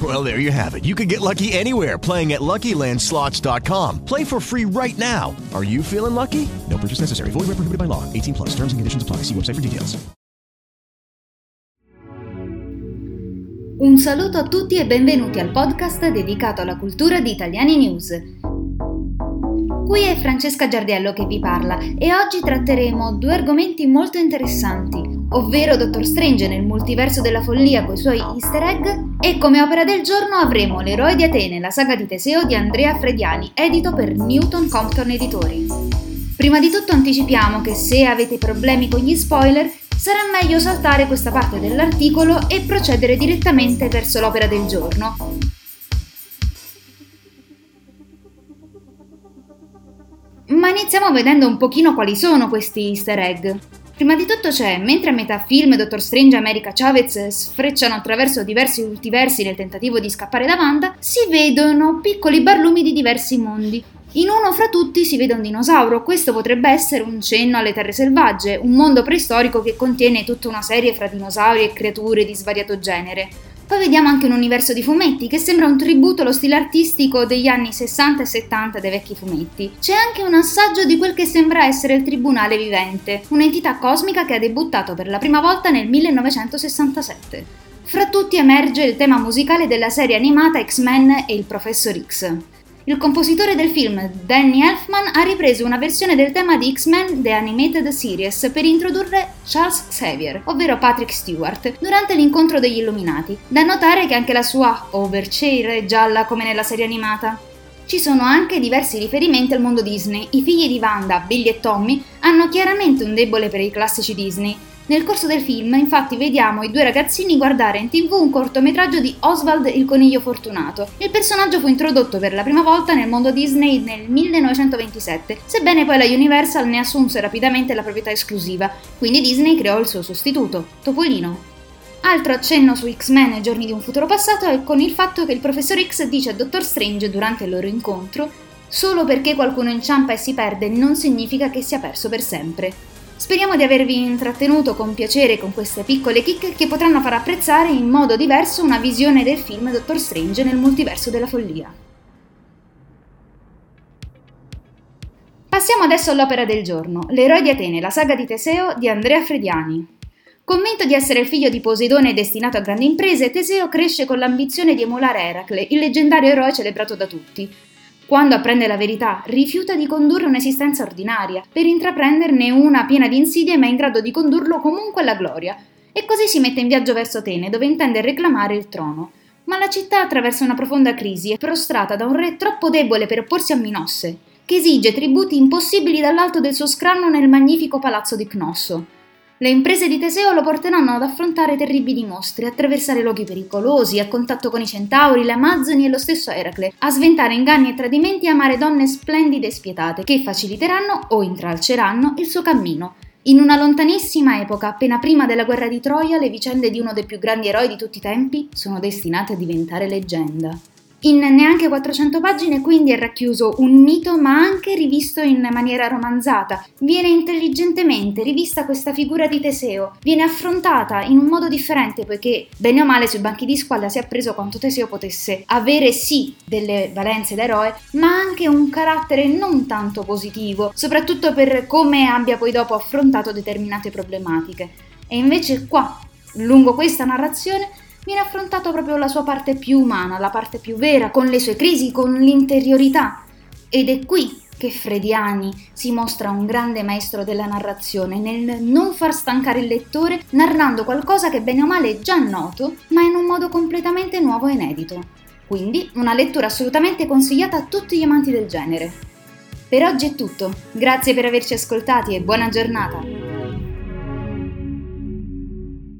Well, there you have it. You can get lucky anywhere playing at LuckyLandSlots.com. Play for free right now. Are you feeling lucky? No purchase necessary. Void where prohibited by law. 18 plus. Terms and conditions apply. See website for details. Un saluto a tutti e benvenuti al podcast dedicato alla cultura di Italiani News. Qui è Francesca Giardiello che vi parla e oggi tratteremo due argomenti molto interessanti, ovvero Dottor Strange nel multiverso della follia coi suoi easter egg e come opera del giorno avremo L'eroe di Atene, la saga di Teseo di Andrea Frediani, edito per Newton Compton Editori. Prima di tutto anticipiamo che se avete problemi con gli spoiler sarà meglio saltare questa parte dell'articolo e procedere direttamente verso l'opera del giorno. Ma iniziamo vedendo un pochino quali sono questi easter egg. Prima di tutto c'è, mentre a metà film Dottor Strange e America Chavez sfrecciano attraverso diversi multiversi nel tentativo di scappare da Wanda, si vedono piccoli barlumi di diversi mondi. In uno fra tutti si vede un dinosauro, questo potrebbe essere un cenno alle terre selvagge, un mondo preistorico che contiene tutta una serie fra dinosauri e creature di svariato genere. Poi vediamo anche un universo di fumetti che sembra un tributo allo stile artistico degli anni 60 e 70 dei vecchi fumetti. C'è anche un assaggio di quel che sembra essere il Tribunale Vivente, un'entità cosmica che ha debuttato per la prima volta nel 1967. Fra tutti emerge il tema musicale della serie animata X-Men e il Professor X. Il compositore del film, Danny Elfman, ha ripreso una versione del tema di X-Men The Animated Series per introdurre Charles Xavier, ovvero Patrick Stewart, durante l'incontro degli Illuminati. Da notare che anche la sua overchair è gialla come nella serie animata. Ci sono anche diversi riferimenti al mondo Disney. I figli di Wanda, Billy e Tommy, hanno chiaramente un debole per i classici Disney, nel corso del film, infatti, vediamo i due ragazzini guardare in tv un cortometraggio di Oswald il coniglio fortunato. Il personaggio fu introdotto per la prima volta nel mondo Disney nel 1927, sebbene poi la Universal ne assunse rapidamente la proprietà esclusiva, quindi Disney creò il suo sostituto, Topolino. Altro accenno su X-Men e Giorni di un futuro passato è con il fatto che il professor X dice a Dottor Strange durante il loro incontro Solo perché qualcuno inciampa e si perde non significa che sia perso per sempre. Speriamo di avervi intrattenuto con piacere con queste piccole kick che potranno far apprezzare in modo diverso una visione del film Dottor Strange nel multiverso della follia. Passiamo adesso all'opera del giorno, L'eroe di Atene, la saga di Teseo di Andrea Frediani. Convinto di essere il figlio di Poseidone destinato a grandi imprese, Teseo cresce con l'ambizione di emulare Eracle, il leggendario eroe celebrato da tutti. Quando apprende la verità, rifiuta di condurre un'esistenza ordinaria, per intraprenderne una piena di insidie ma in grado di condurlo comunque alla gloria. E così si mette in viaggio verso Atene, dove intende reclamare il trono. Ma la città attraversa una profonda crisi, è prostrata da un re troppo debole per opporsi a Minosse, che esige tributi impossibili dall'alto del suo scranno nel magnifico palazzo di Cnosso. Le imprese di Teseo lo porteranno ad affrontare terribili mostri, attraversare luoghi pericolosi, a contatto con i centauri, le amazzoni e lo stesso Eracle, a sventare inganni e tradimenti e amare donne splendide e spietate, che faciliteranno o intralceranno il suo cammino. In una lontanissima epoca, appena prima della guerra di Troia, le vicende di uno dei più grandi eroi di tutti i tempi sono destinate a diventare leggenda. In neanche 400 pagine quindi è racchiuso un mito ma anche rivisto in maniera romanzata. Viene intelligentemente rivista questa figura di Teseo, viene affrontata in un modo differente poiché bene o male sui banchi di squadra si è appreso quanto Teseo potesse avere sì delle valenze da eroe ma anche un carattere non tanto positivo, soprattutto per come abbia poi dopo affrontato determinate problematiche. E invece qua, lungo questa narrazione, viene affrontato proprio la sua parte più umana, la parte più vera, con le sue crisi, con l'interiorità. Ed è qui che Frediani si mostra un grande maestro della narrazione nel non far stancare il lettore narrando qualcosa che bene o male è già noto, ma in un modo completamente nuovo e inedito. Quindi una lettura assolutamente consigliata a tutti gli amanti del genere. Per oggi è tutto, grazie per averci ascoltati e buona giornata!